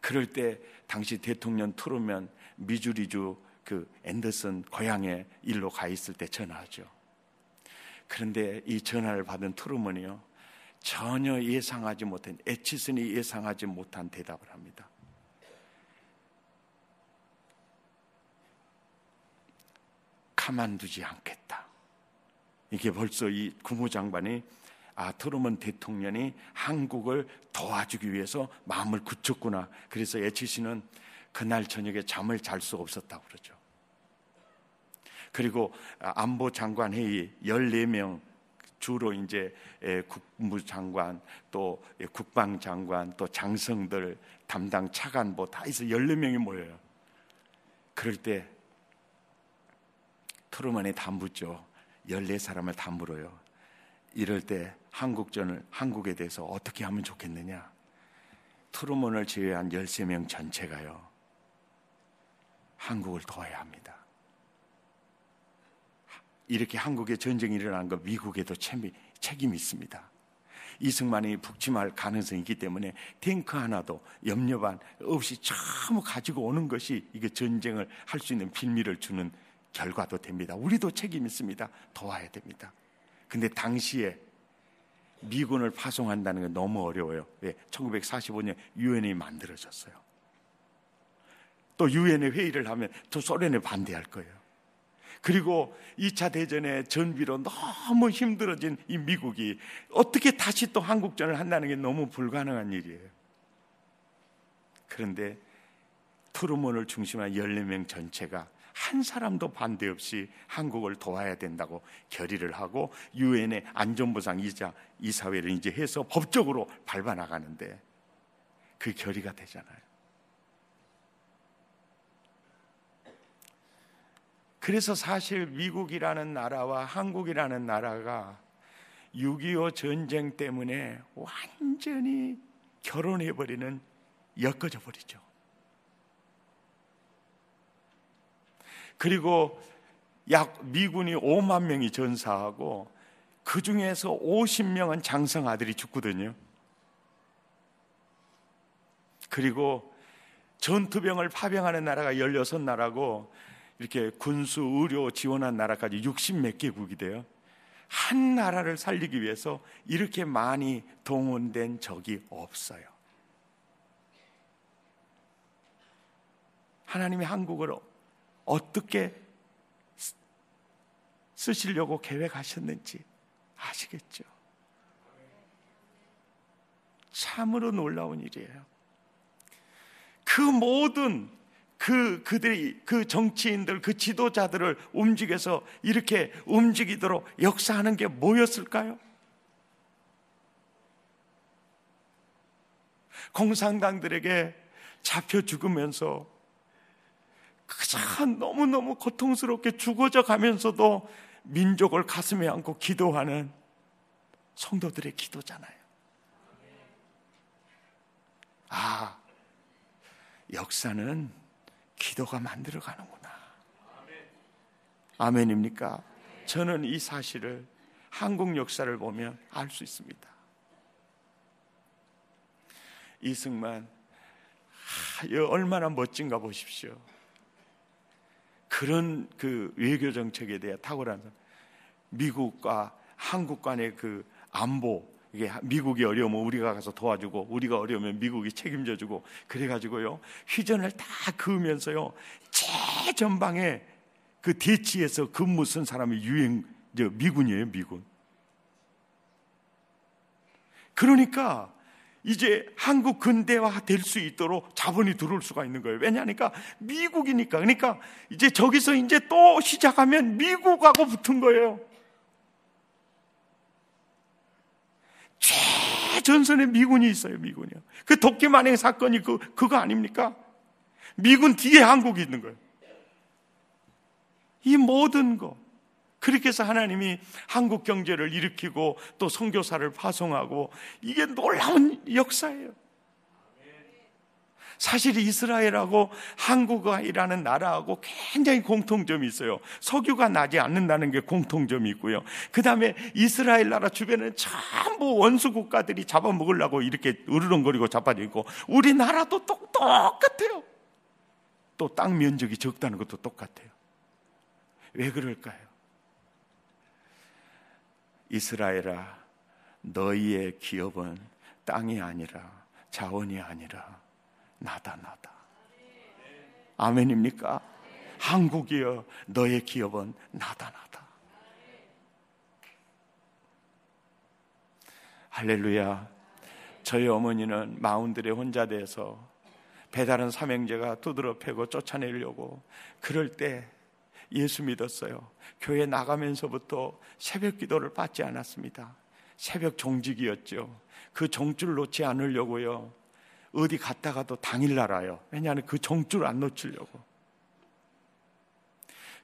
그럴 때 당시 대통령 트루면 미주리주 그 앤더슨 고향에 일로 가 있을 때 전화하죠. 그런데 이 전화를 받은 트루먼이요. 전혀 예상하지 못한, 에치슨이 예상하지 못한 대답을 합니다. 가만두지 않겠다. 이게 벌써 이 국무장관이 아, 트루먼 대통령이 한국을 도와주기 위해서 마음을 굳혔구나. 그래서 에치 씨는 그날 저녁에 잠을 잘 수 없었다고 그러죠. 그리고 안보 장관 회의 14명 주로 이제 국무장관 또 국방장관 또 장성들 담당 차관보 다 있어 14명이 모여요. 그럴 때 트루먼이 담붙죠. 14사람을 담물어요. 이럴 때 한국전을 한국에 대해서 어떻게 하면 좋겠느냐? 트루먼을 제외한 13명 전체가요. 한국을 도와야 합니다. 이렇게 한국에 전쟁이 일어난 거 미국에도 책임이 있습니다. 이승만이 북침할 가능성이 있기 때문에 탱크 하나도 염려 반 없이 전부 가지고 오는 것이 이게 전쟁을 할 수 있는 빌미를 주는 결과도 됩니다. 우리도 책임 있습니다. 도와야 됩니다. 근데 당시에 미군을 파송한다는 게 너무 어려워요. 왜? 1945년 유엔이 만들어졌어요. 또 유엔에 회의를 하면 또 소련에 반대할 거예요. 그리고 2차 대전의 전비로 너무 힘들어진 이 미국이 어떻게 다시 또 한국전을 한다는 게 너무 불가능한 일이에요. 그런데 트루먼을 중심한 14명 전체가 한 사람도 반대 없이 한국을 도와야 된다고 결의를 하고 유엔의 안전보상 이자 이사회를 이제 해서 법적으로 밟아 나가는데 그 결의가 되잖아요. 그래서 사실 미국이라는 나라와 한국이라는 나라가 6.25 전쟁 때문에 완전히 결혼해버리는 엮어져 버리죠. 그리고 약 미군이 5만 명이 전사하고 그 중에서 50명은 장성 아들이 죽거든요. 그리고 전투병을 파병하는 나라가 16나라고 이렇게 군수, 의료 지원한 나라까지 60 몇 개국이 돼요. 한 나라를 살리기 위해서 이렇게 많이 동원된 적이 없어요. 하나님이 한국을 어떻게 쓰시려고 계획하셨는지 아시겠죠? 참으로 놀라운 일이에요. 그 모든 그 그들이 그 정치인들 그 지도자들을 움직여서 이렇게 움직이도록 역사하는 게 뭐였을까요? 공산당들에게 잡혀 죽으면서 그저 너무너무 고통스럽게 죽어져 가면서도 민족을 가슴에 안고 기도하는 성도들의 기도잖아요. 아, 역사는 기도가 만들어 가는구나. 아멘입니까? 저는 이 사실을 한국 역사를 보면 알 수 있습니다. 이승만, 하, 얼마나 멋진가 보십시오. 그런 그 외교 정책에 대해 탁월한 미국과 한국 간의 그 안보 이게 미국이 어려우면 우리가 가서 도와주고 우리가 어려우면 미국이 책임져 주고 그래 가지고요. 휘전을 다 그으면서요. 최전방에 그 대치에서 근무 쓴 사람이 유행 저 미군이에요, 미군. 그러니까 이제 한국 근대화 될 수 있도록 자본이 들어올 수가 있는 거예요. 왜냐하니까 미국이니까. 그러니까 이제 저기서 이제 또 시작하면 미국하고 붙은 거예요. 최전선에 미군이 있어요, 미군이요. 그 도끼 만행 사건이 그, 그거 아닙니까? 미군 뒤에 한국이 있는 거예요. 이 모든 거. 그렇게 해서 하나님이 한국 경제를 일으키고 또 선교사를 파송하고 이게 놀라운 역사예요. 사실 이스라엘하고 한국이라는 나라하고 굉장히 공통점이 있어요. 석유가 나지 않는다는 게 공통점이 있고요. 그 다음에 이스라엘 나라 주변에 전부 원수 국가들이 잡아먹으려고 이렇게 으르렁거리고 자빠져 있고 우리나라도 똑같아요. 또 땅 면적이 적다는 것도 똑같아요. 왜 그럴까요? 이스라엘아, 너희의 기업은 땅이 아니라 자원이 아니라 나다 나다. 아멘입니까? 한국이여 너의 기업은 나다 나다. 할렐루야. 저희 어머니는 마운드에 혼자 돼서 배다른 삼형제가 두드러 패고 쫓아내려고 그럴 때 예수 믿었어요. 교회 나가면서부터 새벽 기도를 받지 않았습니다. 새벽 종직이었죠. 그 종줄 놓지 않으려고요. 어디 갔다가도 당일 날아요. 왜냐하면 그 종줄 안 놓치려고.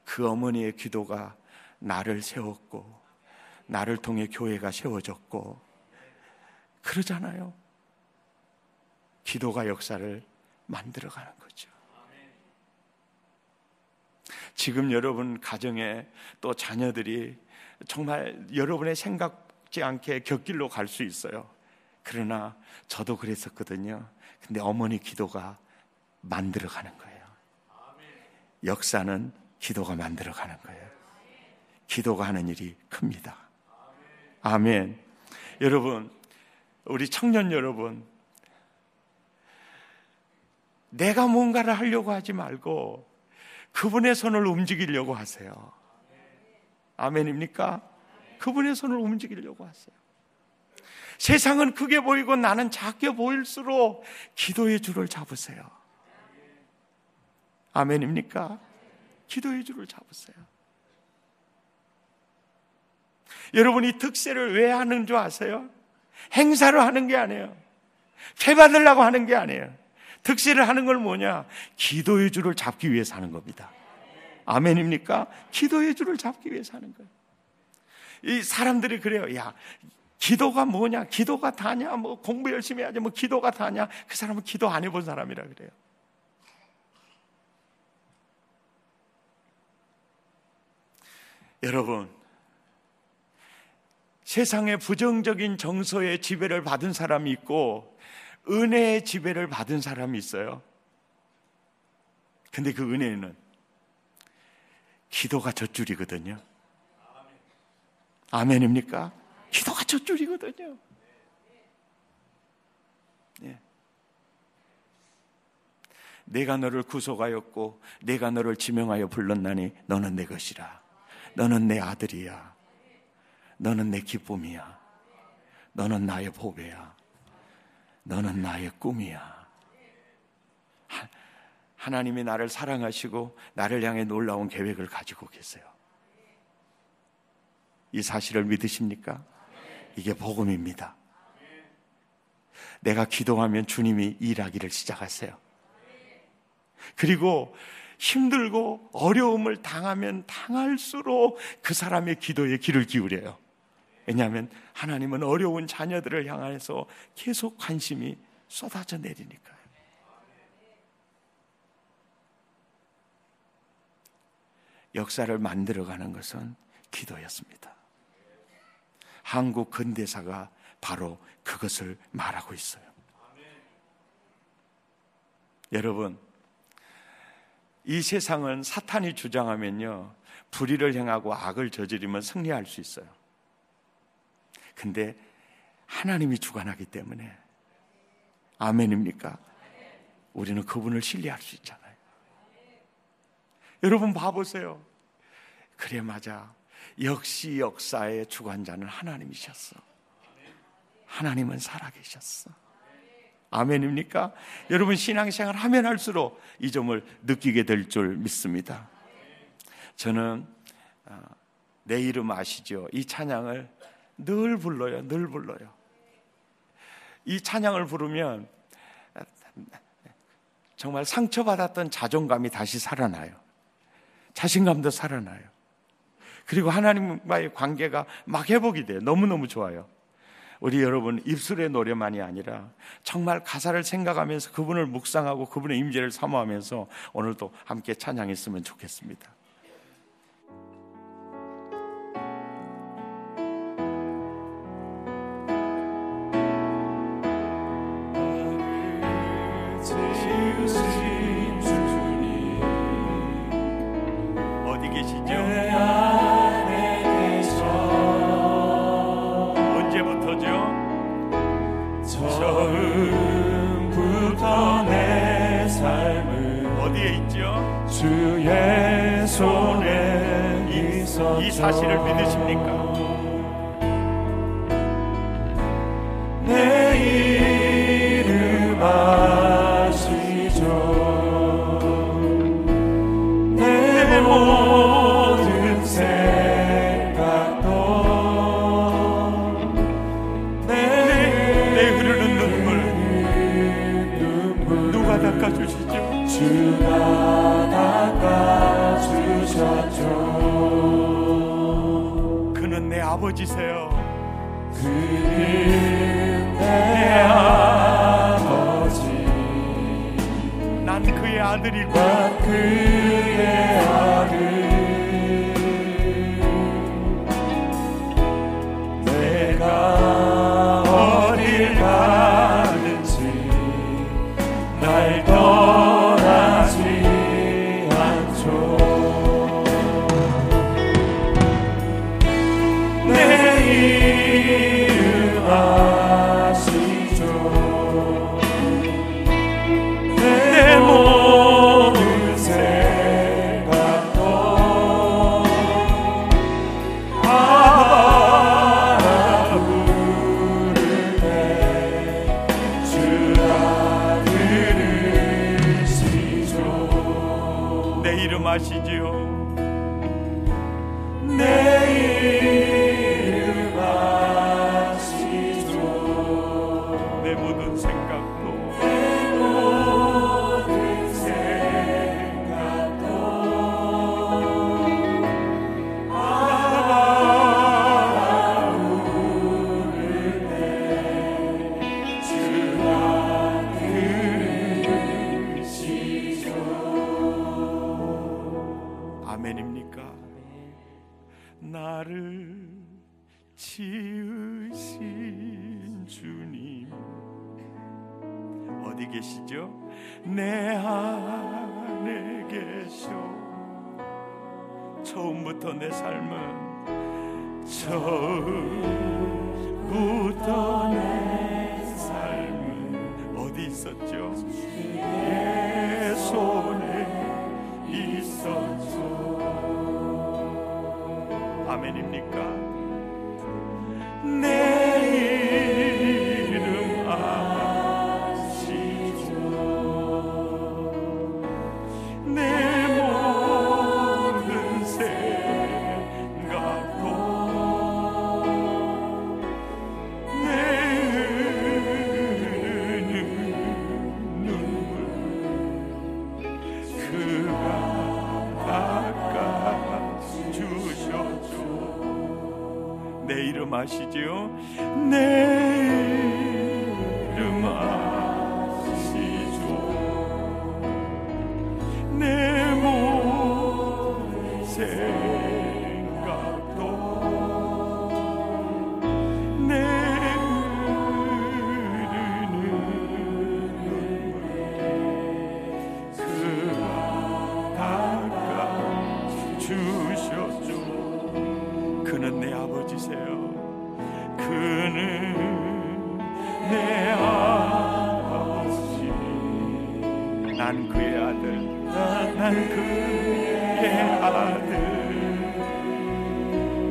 그 어머니의 기도가 나를 세웠고, 나를 통해 교회가 세워졌고, 그러잖아요. 기도가 역사를 만들어가는 거죠. 지금 여러분 가정에 또 자녀들이 정말 여러분의 생각지 않게 곁길로 갈 수 있어요. 그러나 저도 그랬었거든요. 근데 어머니 기도가 만들어가는 거예요. 역사는 기도가 만들어가는 거예요. 기도가 하는 일이 큽니다. 아멘. 여러분, 우리 청년 여러분, 내가 뭔가를 하려고 하지 말고 그분의 손을 움직이려고 하세요. 아멘입니까? 그분의 손을 움직이려고 하세요. 세상은 크게 보이고 나는 작게 보일수록 기도의 줄을 잡으세요. 아멘입니까? 기도의 줄을 잡으세요. 여러분 이 특세를 왜 하는 줄 아세요? 행사로 하는 게 아니에요. 회 받으려고 하는 게 아니에요. 특세를 하는 걸 뭐냐? 기도의 줄을 잡기 위해서 하는 겁니다. 아멘입니까? 기도의 줄을 잡기 위해서 하는 거예요. 이 사람들이 그래요. 야, 기도가 뭐냐? 기도가 다냐? 뭐 공부 열심히 해야지. 뭐 기도가 다냐? 그 사람은 기도 안 해본 사람이라 그래요. 여러분, 세상에 부정적인 정서의 지배를 받은 사람이 있고 은혜의 지배를 받은 사람이 있어요. 근데 그 은혜는 기도가 젖줄이거든요. 아멘입니까? 기도가 젖줄이거든요. 예. 내가 너를 구속하였고 내가 너를 지명하여 불렀나니 너는 내 것이라. 너는 내 아들이야. 너는 내 기쁨이야. 너는 나의 보배야. 너는 나의 꿈이야. 하나님이 나를 사랑하시고 나를 향해 놀라운 계획을 가지고 계세요. 이 사실을 믿으십니까? 이게 복음입니다. 내가 기도하면 주님이 일하기를 시작하세요. 그리고 힘들고 어려움을 당하면 당할수록 그 사람의 기도에 귀를 기울여요. 왜냐하면 하나님은 어려운 자녀들을 향해서 계속 관심이 쏟아져 내리니까요. 역사를 만들어가는 것은 기도였습니다. 한국 근대사가 바로 그것을 말하고 있어요. 여러분, 이 세상은 사탄이 주장하면요, 불의를 행하고 악을 저지르면 승리할 수 있어요. 근데 하나님이 주관하기 때문에 아멘입니까? 우리는 그분을 신뢰할 수 있잖아요. 여러분 봐보세요. 그래 맞아. 역시 역사의 주관자는 하나님이셨어. 하나님은 살아계셨어. 아멘입니까? 여러분 신앙생활 하면 할수록 이 점을 느끼게 될 줄 믿습니다. 저는 어, 내 이름 아시죠? 이 찬양을 늘 불러요. 늘 불러요. 이 찬양을 부르면 정말 상처받았던 자존감이 다시 살아나요. 자신감도 살아나요. 그리고 하나님과의 관계가 막 회복이 돼요. 너무너무 좋아요. 우리 여러분 입술의 노래만이 아니라 정말 가사를 생각하면서 그분을 묵상하고 그분의 임재를 사모하면서 오늘도 함께 찬양했으면 좋겠습니다. 사실을 믿으십니까? 내 이름 아시죠? 내 모든 생각도 내, 내 흐르는 눈물. 누가 닦아주시 아버지세요. 지으신 주님 어디 계시죠? 내 안에 계셔 처음부터 내 삶은 처음부터 내 삶은 어디 있었죠? 내 손에 있었죠 아멘입니까? Never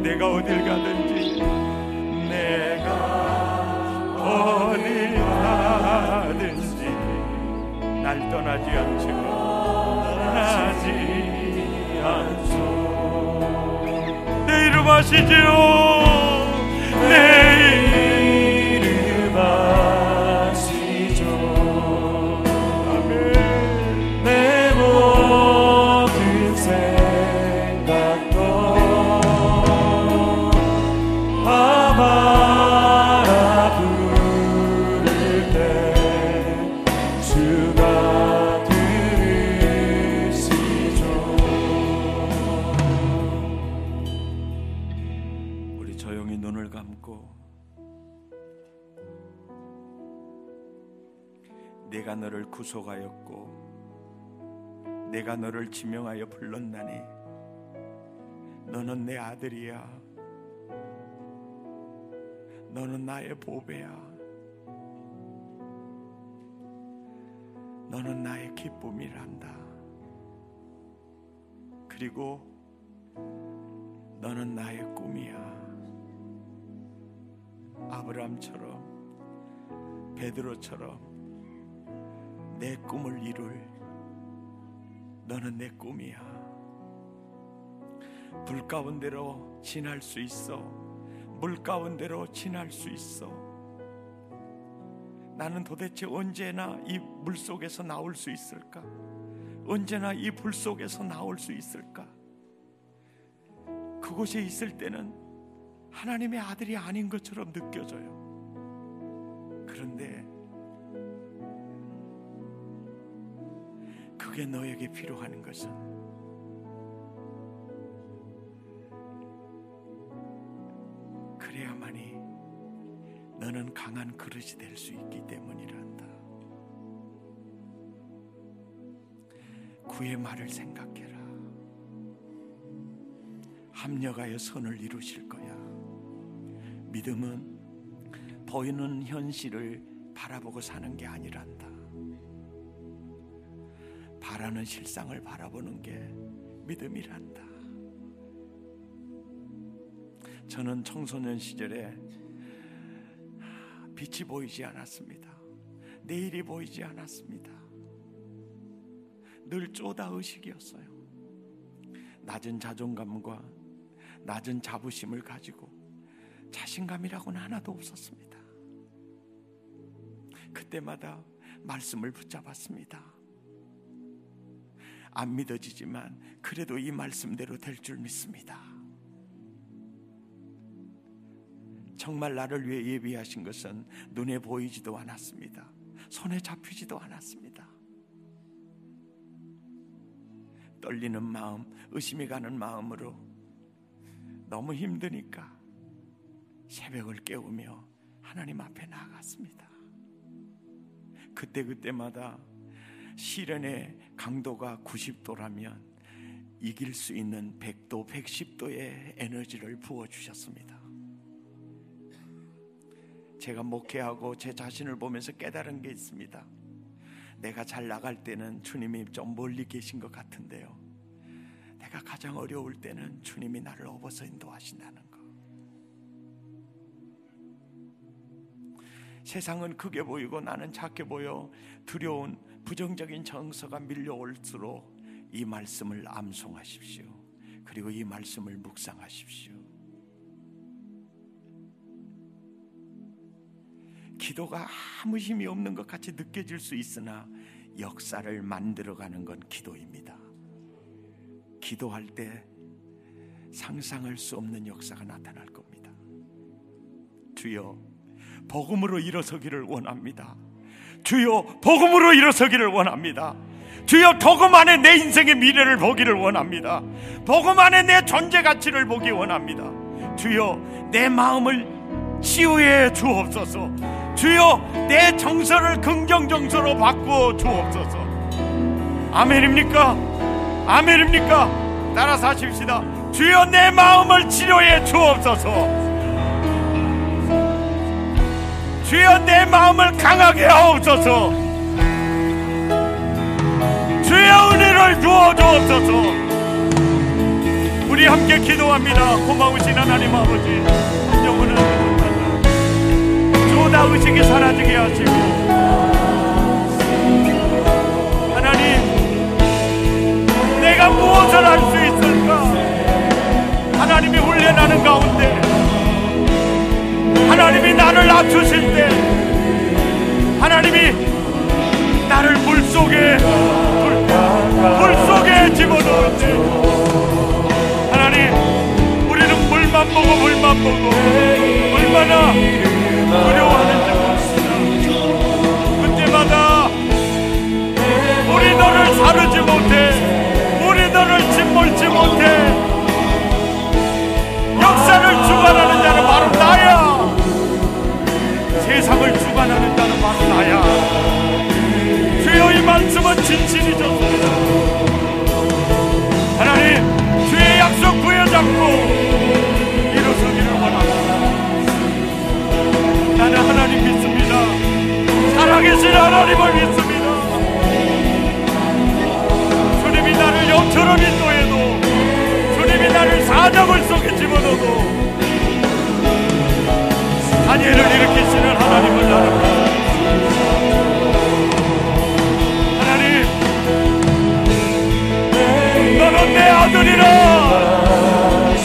내가 어딜 가든지. 내가 어딜 가든지. 날 떠나지 않죠. 떠나지 않소. 내 이름 아시지요 내가 너를 지명하여 불렀나니 너는 내 아들이야. 너는 나의 보배야. 너는 나의 기쁨이란다. 그리고 너는 나의 꿈이야. 아브람처럼 베드로처럼 내 꿈을 이룰 너는 내 꿈이야. 불 가운데로 지날 수 있어. 물 가운데로 지날 수 있어. 나는 도대체 언제나 이 물 속에서 나올 수 있을까? 언제나 이 불 속에서 나올 수 있을까? 그곳에 있을 때는 하나님의 아들이 아닌 것처럼 느껴져요. 그런데 그게 너에게 필요한 것은 그래야만이 너는 강한 그릇이 될 수 있기 때문이란다. 구의 말을 생각해라. 합력하여 선을 이루실 거야. 믿음은 보이는 현실을 바라보고 사는 게 아니란다. 바라는 실상을 바라보는 게 믿음이란다. 저는 청소년 시절에 빛이 보이지 않았습니다. 내일이 보이지 않았습니다. 늘 쪼다 의식이었어요. 낮은 자존감과 낮은 자부심을 가지고 자신감이라고는 하나도 없었습니다. 그때마다 말씀을 붙잡았습니다. 안 믿어지지만 그래도 이 말씀대로 될 줄 믿습니다. 정말 나를 위해 예비하신 것은 눈에 보이지도 않았습니다. 손에 잡히지도 않았습니다. 떨리는 마음, 의심이 가는 마음으로 너무 힘드니까 새벽을 깨우며 하나님 앞에 나아갔습니다. 그때그때마다 시련의 강도가 90도라면 이길 수 있는 100도, 110도의 에너지를 부어주셨습니다. 제가 목회하고 제 자신을 보면서 깨달은 게 있습니다. 내가 잘 나갈 때는 주님이 좀 멀리 계신 것 같은데요. 내가 가장 어려울 때는 주님이 나를 업어서 인도하신다는 거. 세상은 크게 보이고 나는 작게 보여 두려운 부정적인 정서가 밀려올수록 이 말씀을 암송하십시오. 그리고 이 말씀을 묵상하십시오. 기도가 아무 힘이 없는 것 같이 느껴질 수 있으나 역사를 만들어가는 건 기도입니다. 기도할 때 상상할 수 없는 역사가 나타날 겁니다. 주여, 복음으로 일어서기를 원합니다. 주여, 복음으로 일어서기를 원합니다. 주여, 복음 안에 내 인생의 미래를 보기를 원합니다. 복음 안에 내 존재 가치를 보기 원합니다. 주여, 내 마음을 치유해 주옵소서. 주여, 내 정서를 긍정 정서로 바꾸어 주옵소서. 아멘입니까? 아멘입니까? 따라서 하십시다. 주여 내 마음을 치료해 주옵소서. 주여 내 마음을 강하게 하옵소서. 주여 은혜를 주어 주옵소서. 우리 함께 기도합니다. 고마우신 하나님 아버지, 영원한 조다 의식이 사라지게 하시고 하나님 내가 무엇을 할 수 있을까? 하나님이 훈련하는 가운데 하나님이 나를 낮추실 때 하나님이 나를 물 속에 물, 물 속에 집어넣을 때 하나님 우리는 물만 보고 물만 보고 얼마나 두려워하는지 모릅니다. 그때마다 우리 너를 사르지 못해 우리 너를 짓몰지 못해 역사를 주관하는 자는 바로 세상을 주관하는 자는 바로 나야. 주여 이 말씀은 진실이죠. 하나님 주의 약속 부여잡고 일어서기를 원합니다. 나는 하나님 믿습니다. 살아계신 하나님을 믿습니다. 주님이 나를 영처럼 인도해도 주님이 나를 사자굴 속에 집어넣어도 다니엘을 일으키시는 하나님을 나는. 하나님 너는 내 아들이라.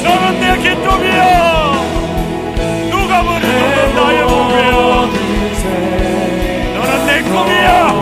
너는 내 기쁨이야. 누가 뭐래도 넌 나의 몸이야. 너는 내 꿈이야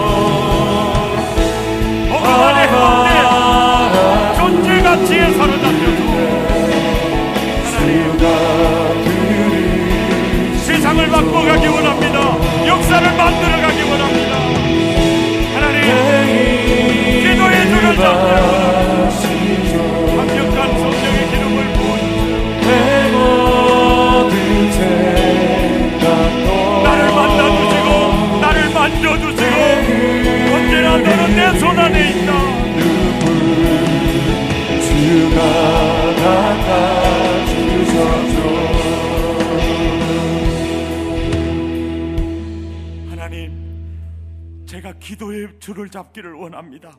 잡기를 원합니다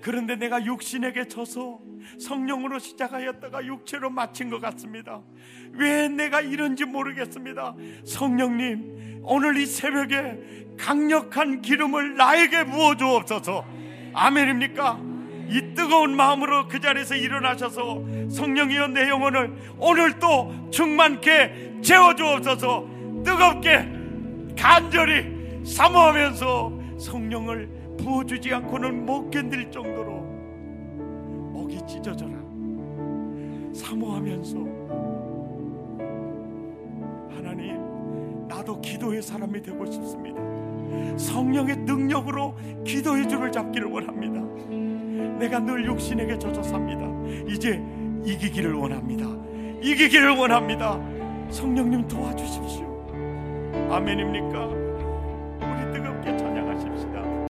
그런데 내가 육신에게 져서 성령으로 시작하였다가 육체로 마친 것 같습니다. 왜 내가 이런지 모르겠습니다. 성령님, 오늘 이 새벽에 강력한 기름을 나에게 부어 주옵소서. 아멘입니까? 이 뜨거운 마음으로 그 자리에서 일어나셔서 성령이여 내 영혼을 오늘 또 충만케 채워 주옵소서. 뜨겁게 간절히 사모하면서 성령을 부어주지 않고는 못 견딜 정도로 목이 찢어져라. 사모하면서 하나님 나도 기도의 사람이 되고 싶습니다. 성령의 능력으로 기도의 줄을 잡기를 원합니다. 내가 늘 육신에게 젖어 삽니다. 이제 이기기를 원합니다. 이기기를 원합니다. 성령님 도와주십시오. 아멘입니까?